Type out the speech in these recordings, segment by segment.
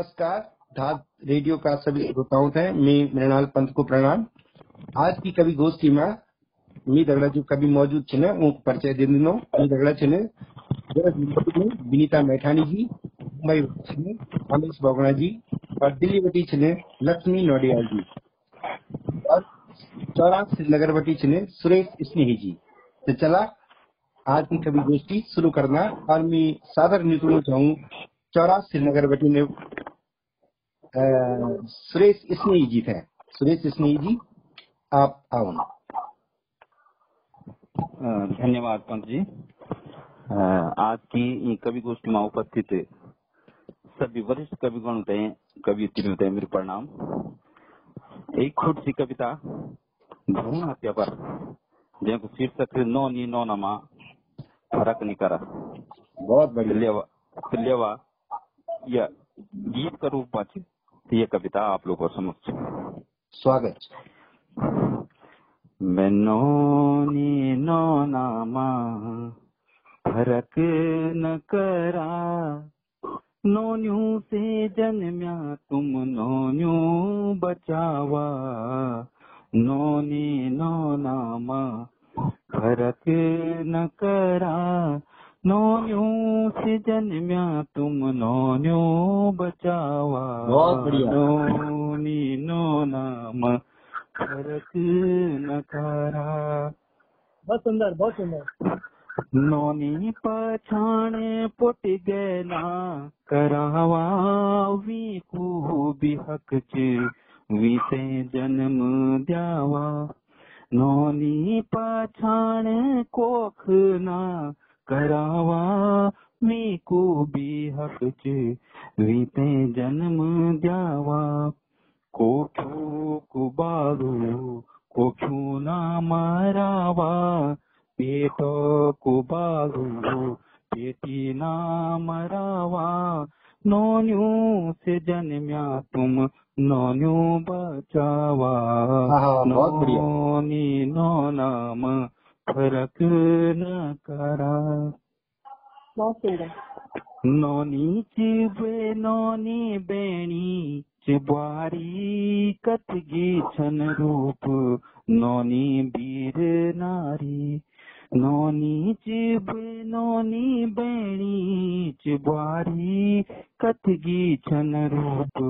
नमस्कार। धाद रेडियो का सभी श्रोताओं थे मैं मृणाल पंत को प्रणाम। आज की कवि गोष्ठी में मी दगड़ा जो कवि मौजूद छे परिचय दे दिनो। मी दगड़ा छे विनीता मैठानी जी, मुंबई छे रमेश बोगड़ा जी, और दिल्ली वटी छे लक्ष्मी नोडियाल जी। और चौरास श्रीनगर वटी छे सुरेश स्नेही जी। तो चला, आज की कवि गोष्ठी शुरू करना, और मैं सादर निपुण चाहूँ, चौरास श्रीनगर बटी ने सुरेश स्नेही जी थे। सुरेश स्नेही जी आप आओ धन्यवाद पंत जी। आज की कवि गोष्ठी में उपस्थित सभी वरिष्ठ कविगण होते हैं कवि होते हैं मेरे प्रणाम। एक छोटी सी कविता भ्रूण हत्या पर? जिनको शीर्षक नौ नी नौ नमा फ़र्क नहीं करा। बहुत बढ़िया। यह गीत का रूप ये कविता आप लोगों को समझ स्वागत। मैं नौ नामा फरक न करा। नोन्यू से जन्म्या तुम नोन्यू बचावा। नोनी नो नामा फरक न करा। नोन्यू से जन्म्या तुम नोन्यू बचावा। बढ़िया। नोनी नो नाम फरक न करा। बहुत सुंदर बहुत सुंदर। नोनी पछाणे पुट गैला करावा वी को भी हक च वी से जन्म द्यावा। नोनी पछाणे कोख ना करावा वी को भी हक च। वी ते जन्म द्यावा। कोठो कुबारू कोठू ना मारावा। पेट कुबारू पेटी ना मरावा। नोन्यू से जन्म्या तुम नोन्यू बचावा। नोनी नो नाम फरक न करा। बहुत सुंदर। नोनी चिबे नोनी बेणी चिबारी कतगी छन रूप। नोनी वीर नारी नोनी चिब नोनी बेणी चिबारी कतगी छन रूप।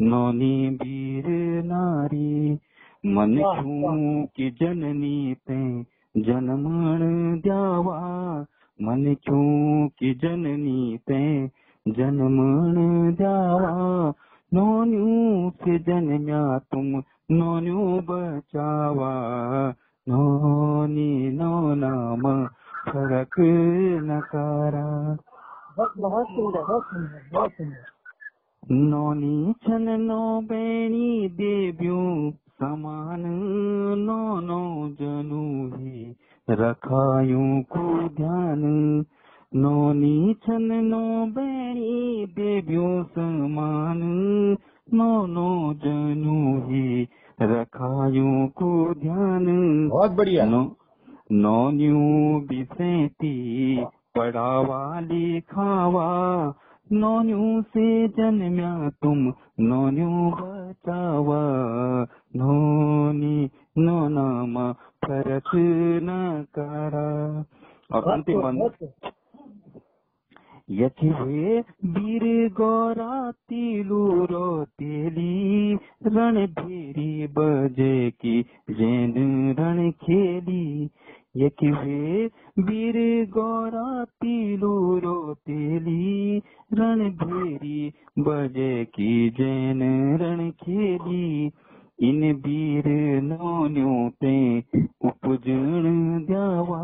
नोनी वीर नारी मन छू की जननी ते जनमण द्यावा. मन छू की जननी ते जनमण द्यावा. नोन्यू से जन्म्या तुम नोन्यू बचावा. नोनी नो नाम फरक नकारा. बहुत सुंदर बहुत सुंदर बहुत सुंदर। नोनी छन नो बेणी देव्यू. समान नो नो जनू ही रखायूं को ध्यान। नोनी छन नो बेणी देव्यो समान। नो नो जनू ही रखायूं को ध्यान। बहुत बढ़िया। नो नोन्यू बिसेती पढ़ावा लिखावा नोन्यू से जन्म्या तुम। नोन्यू बचावा नोनी नो नाम फरक न करा। और अंतिम बंद यथि वे वीर गौरा तिलूरो तेली रण भेरी बजे की जैन रण खेली। यथि वे वीर गौरा तिलूरो तेली रण भेरी बजे की जैन रण खेली इन वीर नोन्यू ते उपजन द्यावा।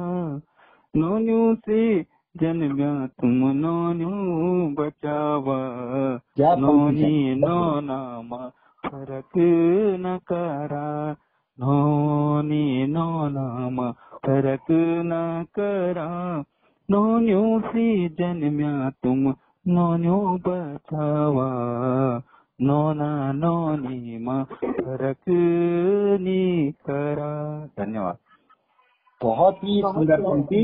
नोन्यू से जन्म्या तुम नोन्यू बचावा। नोनी नो नाम फरक न करा। नोनी नो नाम फरक न करा। नोन्यू से जन्म्या तुम नोन्यू बचावा नोना नोनी मा फरक नी करा। धन्यवाद। बहुत ही सुंदर पंक्ति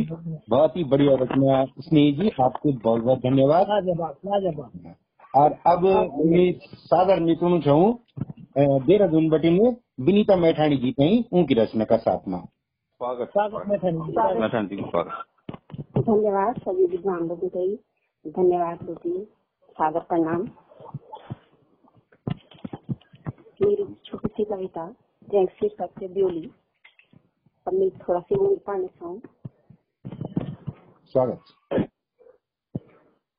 बहुत ही बढ़िया रचना स्नेह जी आपको बहुत बहुत धन्यवाद। और अब मैं सादर में सुनू छूं देहरादून बटी में विनीता मैठाणी जी कहीं उनकी रचना का साथ में। स्वागत। स्वागत मैठान जी। स्वागत। धन्यवाद सभी विद्वान लोगों का धन्यवाद होती सागर प्रणाम। मेरी छोटी सी कविता जैसे सबसे ब्योली। अब मैं थोड़ा सी वो पढ़ना चाहूँ स्वागत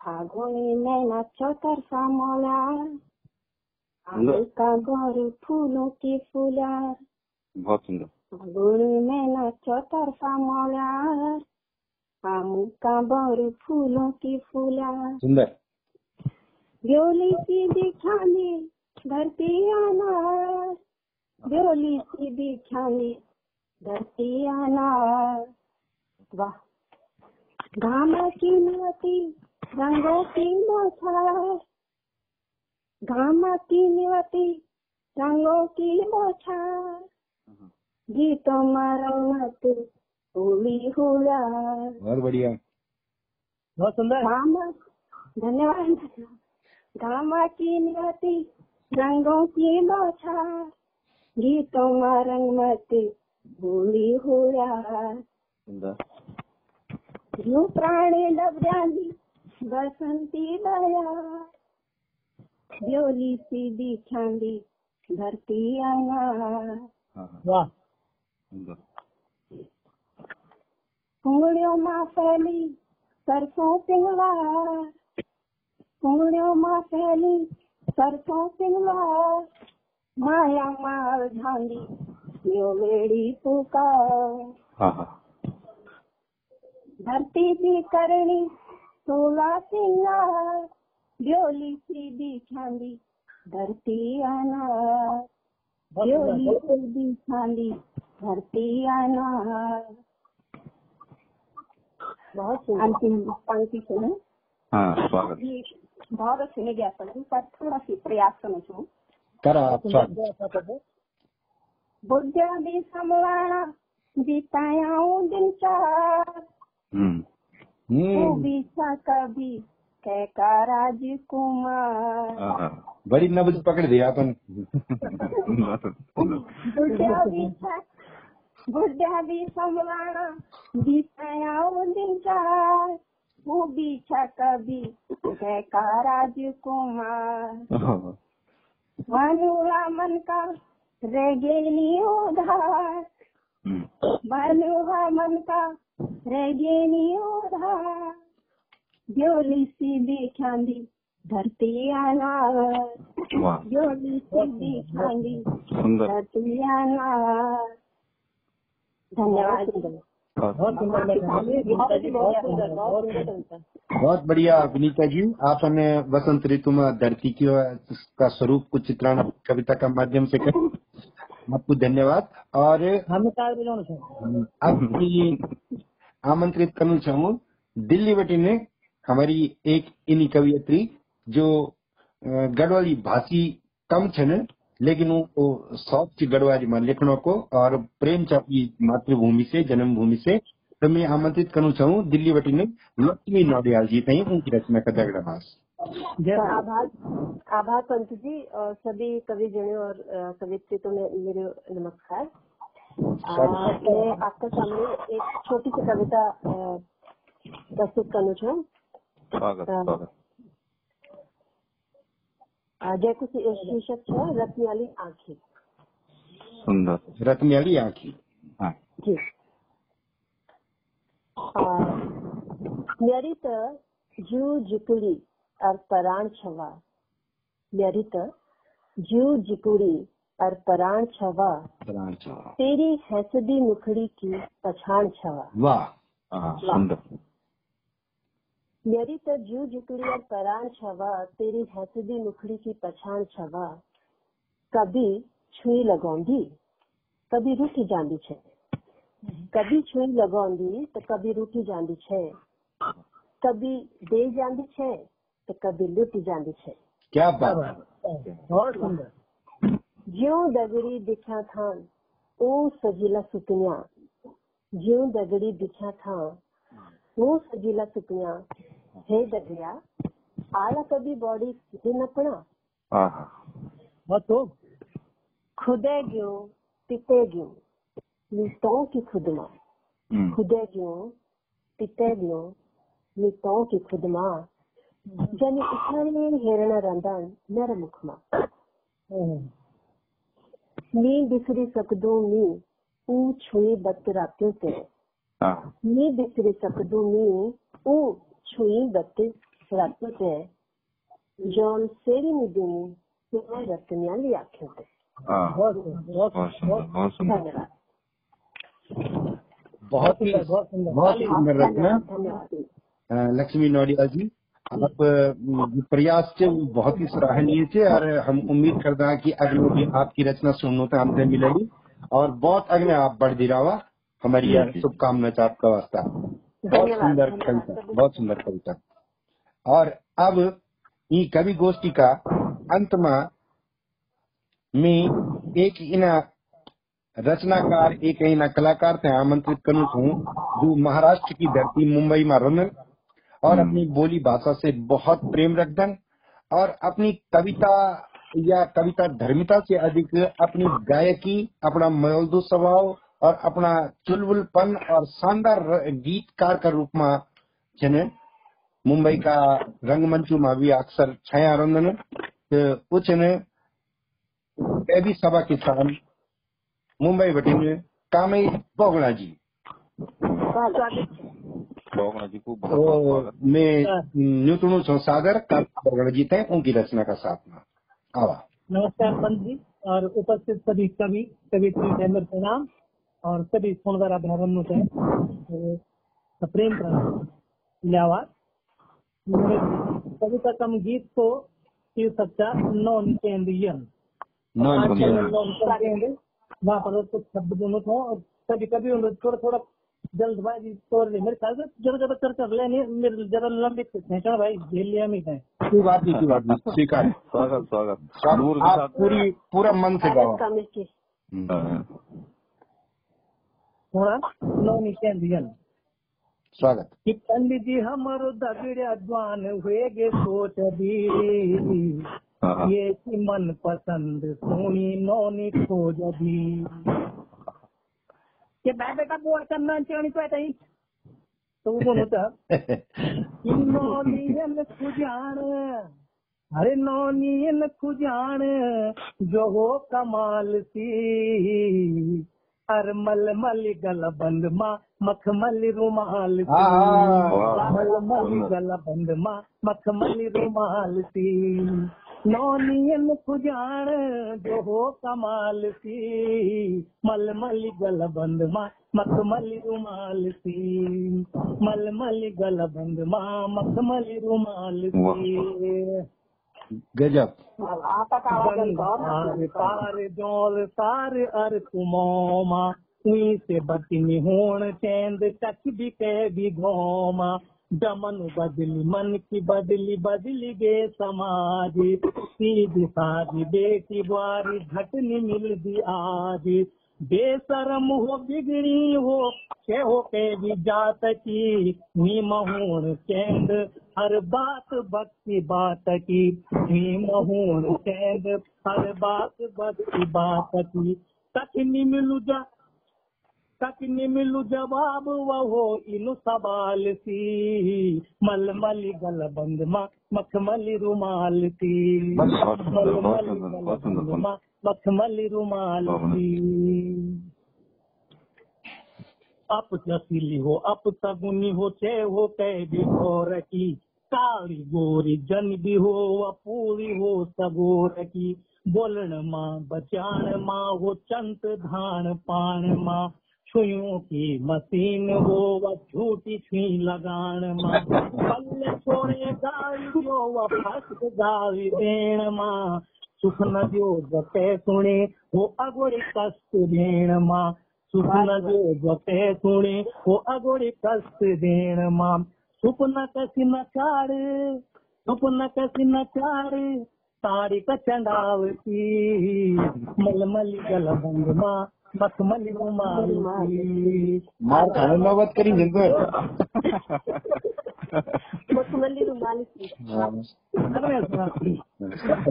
फागुनी मौला का गौर फूलों की फूलार। बहुत सुंदर। फागुनी मैना चौतरफा मौला आम का गौर फूलों की फूलार सुंदर। ब्योली सी दिखाने धरती अनार। ब्योली सी दिखाने धरती अनार। वाह। घाम की नियति रंगों की बौछार घाम की नियति रंगों की बौछार गीतों मरमत होली हुआ बहुत बढ़िया बहुत सुंदर धन्यवाद घामा की नियति रंगों की बौछार गीतों में रंगमत भूली हुआ सुंदर यू प्राणी बसंती दया ब्योली धरती आया हाँ हाँ वाह कुंगड़ियों माँ फैली सरसों पिंगला माया मार झांदी यो बेड़ी पुकार। हाँ हाँ। धरती भी करणी सोला सिंगार। ब्योली सी भी छांदी धरती आना ब्योली सुंदर सी भी छांदी धरती आना बहुत अंतिम पंक्ति सुनो हाँ स्वागत। बहुत सुने गया पंक्ति पर थोड़ा सी प्रयास करो छो करा सुंदर स्वागत। जय आपका बुद्धिया भी संभलाना बिताया दिन चार। हम्म। तू हम्म कभी राजकुमार। हाँ बड़ी नब्ज पकड़ दिया अपन बुढ़िया भी संभलाना बिताया दिन चार तू भी था कभी कैका राजकुमार। हाँ, मनुआ मन का रह गेली उधार। मनुआ मन का रह गेली उधार। ब्योली सी दिखांदी धरती अनार। वाह। ब्योली सी दिखांदी सुंदर। धरती अनार। धन्यवाद। बहुत बढ़िया विनीता जी। आपने वसंत ऋतु में धरती की का स्वरूप कुछ चित्रण कविता का माध्यम से कर। आपको धन्यवाद। और हमें छो आमंत्रित करना चाहूँ दिल्ली बटी ने हमारी एक इन्हीं कवियत्री जो गढ़वाली भाषी कम छन लेकिन वो शौक थी गढ़वाली में लिखने को और प्रेम च अपनी मातृभूमि से जन्मभूमि से तो मैं आमंत्रित करना चाहूँ दिल्ली बटी ने लक्ष्मी नौडियाल जी तई उनकी रचना का दगड़ा तो प्रभु। आभार आभार पंत जी और सभी कविजनों और अ, कवित्रियों में मेरे नमस्कार। मैं आपके सामने एक छोटी सी कविता प्रस्तुत करना चाहूँ। स्वागत स्वागत। शीर्षक है रत्नियाली आँखें। सुंदर। रत्नियाली आखी। हाँ। जी। अ, मेरी त जू जिकुड़ी और पराण छवा। मेरी त जू जिकुड़ी और पराण छवा। प्राण छवा। तेरी हैसदी मुखड़ी की पछाण छवा। वाह। हाँ सुंदर। मेरी तो जू जुकड़ी और परान छवा तेरी हैसदी मुखड़ी की पछाण छवा कभी छुई लगौंदी कभी रूठी जांदी छे। कभी छुई लगौंदी तो कभी रूठी जांदी छे। कभी दे जांदी छे तो कभी लुटी जांदी छे। क्या बात बात बहुत सुंदर। ज्यो दगड़ी दिखा था ओ सजीला सुकनिया। ज्यो दगड़ी दिखा था वो सजीला सुकनिया। हे दगड़िया आला कभी बॉडी दिन अपना आहा बस हो खुदे ग्यो पिते ग्यो नीतों की खुदमा खुदे ग्यो पिते ग्यो नीतों की खुदमा जन इठाने हेरण रंदन नर मुखमा नी बिसरी सकदू नी ऊ छुई बत रात्यों से आहा नी बिसरी सकदू नी ऊ छुई el बत्तीस रात है जॉन सेरी निदिन तुम्हें रत्नियाँ लिया थे बहुत बहुत धन्यवाद। बहुत ही बहुत सुंदर। रचना लक्ष्मी नौरिया जी आप प्रयास से बहुत ही सराहनीय थे और हम उम्मीद करते हैं कि अगले भी आपकी रचना सुनने तो हमसे मिलेगी। और बहुत अगले आप बढ़ दिरावा हमारी शुभकामना आपका वास्ता। बहुत सुंदर कविता बहुत सुंदर कविता। और अब ये कवि गोष्ठी का अंत में एक इना रचनाकार एक इना कलाकार थे आमंत्रित करूँ छूं जो महाराष्ट्र की धरती मुंबई में रहन और अपनी बोली भाषा से बहुत प्रेम रखदन और अपनी कविता या कविता धर्मिता से अधिक अपनी गायकी अपना मौलदू स्वभाव और अपना चुलबुलपन और शानदार गीतकार का रूप में जने मुंबई का रंगमंचू में भी अक्सर छाया रहंदन तो उच ने ए भी सभा किसान मुंबई बटिन कामे बोगड़ा जी। भगवान जी को तो मैं न्यूतनु छो सागर कामे बोगड़ा जी थे उनकी रचना का साथ में। आवा। नमस्कार पंत जी और उपस्थित सभी कवि कवित्री केंद्र प्रणाम। और सभी अभ्यारण थे तो प्रेम प्रणाम लियावा कविता कम गीत को तीर सच्चा नौ निकेंद्रियन नौ आज निकेंद्रियन। नौ निकेंद्रियन वहाँ पर कुछ शब्द दोनों थे और कभी कभी उन थोड़ा थोड़ा जल्दबाजी तौर ले। मेरे ख्याल से जरा जरा चर्चा लेनी। मेरे जरा लंबी खींचना भाई झेल लिया मैं कहीं कोई बात नहीं कोई बात नहीं। स्वीकार है। स्वागत स्वागत। आप पूरी पूरा मन से गाओ। हाँ, थोड़ा नौ निकेंद्रियन स्वागत। कि पंडित जी हमारो दगड़िया जवान हुए गे सोच दी। हाँ, ये की मन पसंद सोनी नौनी खोज दी। के मैं बेटा बोल करना चाहनी तो ऐसा ही तो वो बोलो था कि नौनियन खुजान अरे नौनियन खुजान जो हो कमाल सी। अर मल मल गल बंद मा मखमल रुमाल सी। मल वाह। मलमल गल बंद मा मखमल रुमाल सी। नौनियन खुजान जो हो कमाल सी। मलमल गल बंद मा मखमल रुमाल सी। मलमल गल बंद मा मखमल रुमाल सी। गजब। पार जोल, सार अर कुमोमा उई से बतिनी होण, चैंद टच भी कह भी घोमा दमन बदली, मन की बदली बदली गे समाज। सीधी साधी बेटी बुआरी घटनी मिल दी आज। बेसरम हो बिगड़ी हो के हो के भी जात की? नीम होण चैंद हर बात भक्ति बात की। नीम होण चैंद हर बात भक्ति बात की। कखनी मिलू जा कखनी मिलू जवाब वहो इन सवाल सी। मलमली गल बंद मा मखमली रुमाल सी। मलमली सुंदर, मखमली रुमाल अप जसीली हो अप सगुनी हो चे हो कैदी और की काली गोरी जन भी हो व पूरी हो, सगोर की। बोलण माँ बचाण माँ हो चंत धान पाण माँ। छुइयों की मशीन हो व झूठी छुई लगाण माँ। पल्ले छोड़े गाली जो व फस गाली देण माँ। सुख न जो जते सुणे वो अगोड़ी कष्ट देण माँ. सुख न जो जते सुणे वो अगोड़ी कष्ट देण माँ सुपन कसी न चार सुपन कसी न चार तारी का चंडावती मलमली गल बंग माँ मखमली रुमाल मार नौबत करी मखमली रुमाल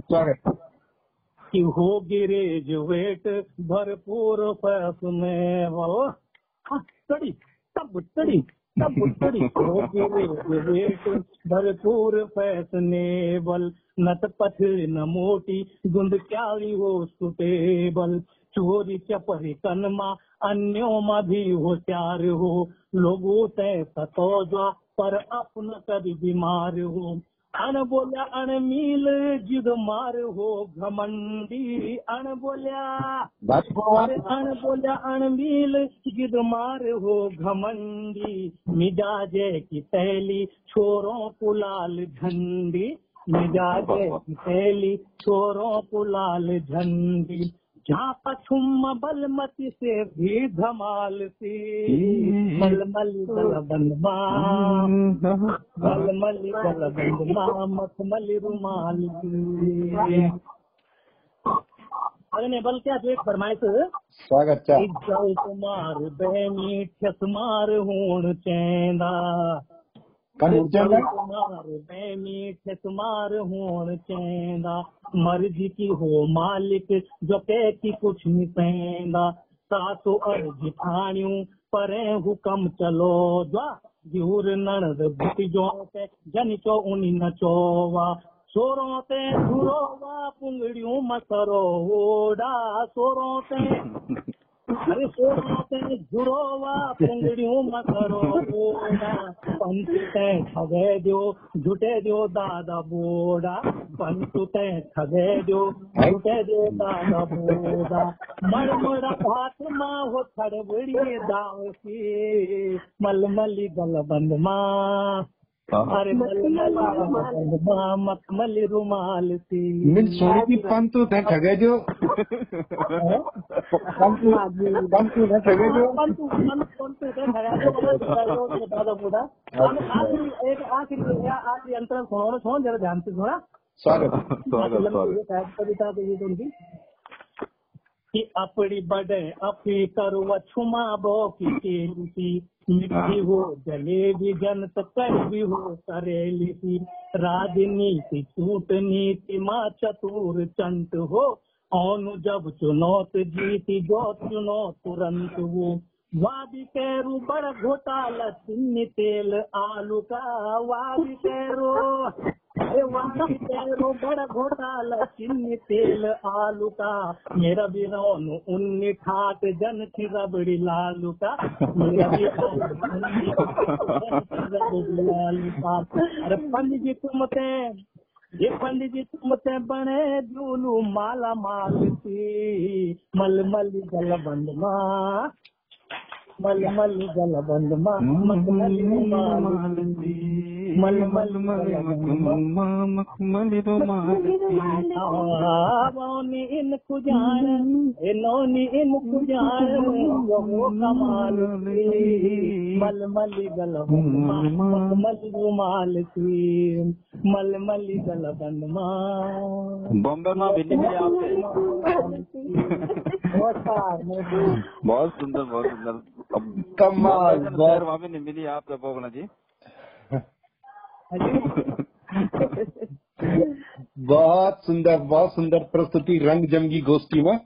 स्वागत। कि हो ग्रेजुएट भरपूर फैशनेबल हाँ, स्टडी तब स्टडी तब स्टडी हो ग्रेजुएट भरपूर फैशनेबल नत पथ न मोटी गुंद क्यारी हो सुटेबल। चोरी चपरी कनमा अन्यों में भी होशियार हो। लोगों ते सतोजा पर अपना कभी बीमार हो। अण बोल्या अण मील जिद मार हो घमंडी। अण बोल्या अण बोल्या अण जिद मार हो घमंडी। मिजाजे की पहली छोरों को लाल झंडी। मिजाजे की पहली छोरों को लाल झंडी। जहाँ पछुम बलमती से भी धमाल सी। मलमल बंदमा मलमल बंदमा मखमल रुमाल सी। अगले बल क्या जो एक फरमाइश स्वागत चा इज्जल कुमार बहनी ठसमार होण चैंदा। कुमार बहनी ठसमार होण चैंदा। मर्ज़ी की हो, मालिक जो कह की कुछ नहीं पैंदा सासो अर्ज़ ठाणियूं, परे हुकम चलो द्वा यूर नणद बुट जो ते, जन चो उनी न चोवा। सोरों ते धुरोवा पुंगड़ियूं मसरो ओडा। सोरों ते, अरे सोरों ते धुरोवा पुंगड़ियूं मसरो ओडा। पंच ते ठगे दो झूठे दो दादा बोडा पंच ते ठगे दो झूठे दो दादा बोडा मड़मड़ा भात माँ हो खड़बड़ी दाव की। मलमली गलबंद माँ। मखमली रुमाल सी। मिल सोनी की पंतु थे ठगे जो। पंतु पंतु थे ठगे जो। पंतु पंतु ते ठगा दादा आखिरी एक आखिरी आखिरी अंतर सुनो सुनो जरा ध्यान से सुना। स्वागत स्वागत स्वागत। कविता तो ये तो उनकी कि अपनी बड़े अपी करुआ छुमा बो की केली मिट्टी हो जलेबी जनत कड़वी हो करेली सी। राजनीति छूट, नीति माँ चतुर चंट हो। औनु जब चुनौत जीती, जो चुनो तुरंत वो वादी कैरू बड़ घोटाला चिन्नी तेल आलू का, वादी कैरू। चिन्नी तेल आलू उन्नी ठाट, जन थी रबड़ी लालू का मेरा थी लालू का अरे पंडित जी, तुम ते, ये पंडित जी, तुम ते बने जूलू माला माल सी मलमल गल बंद माँ मलमल गल बंद माँ मखमली रुमाल सी मलमल गल बंद माँ मखमली रुमाल नौनी इन खुजान ए नौनी इन कमाल सी मलमली गल बंद माँ मखमली रुमाल सी मलमली गल बंद माँ बॉम्बे में आपसे बहुत सुंदर बहुत सुंदर। कमाल भी नहीं मिली आपसे बोगना जी। बहुत सुंदर बहुत सुंदर प्रस्तुति रंग जमगी गोष्ठी में।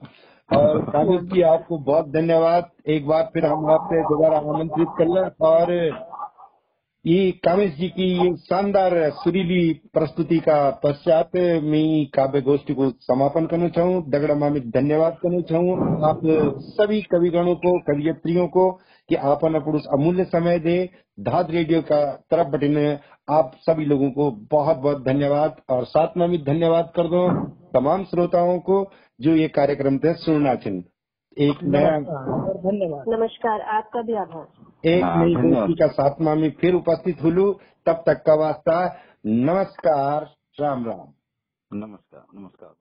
और कामिल जी आपको बहुत धन्यवाद। एक बार फिर हम आपसे दोबारा आमंत्रित कर लें। और ये कामेश जी की ये शानदार सुरीली प्रस्तुति का पश्चात मैं काव्य गोष्ठी को समापन करना चाहूँ। दगड़ा मामित धन्यवाद करना चाहूँ। आप सभी कविगणों को कवियत्रियों को कि आप अपना पुरुष अमूल्य समय दे धाद रेडियो का तरफ़ बटने आप सभी लोगों को बहुत बहुत धन्यवाद और साथ में भी धन्यवाद कर दो तमाम श्रोताओं को जो ये कार्यक्रम थे सुनना चिन्ह। एक नया धन्यवाद। नमस्कार आपका भी आभार। एक हाँ, नई। गोष्ठी का साथ में फिर उपस्थित हुलू तब तक का वास्ता नमस्कार राम राम। नमस्कार नमस्कार।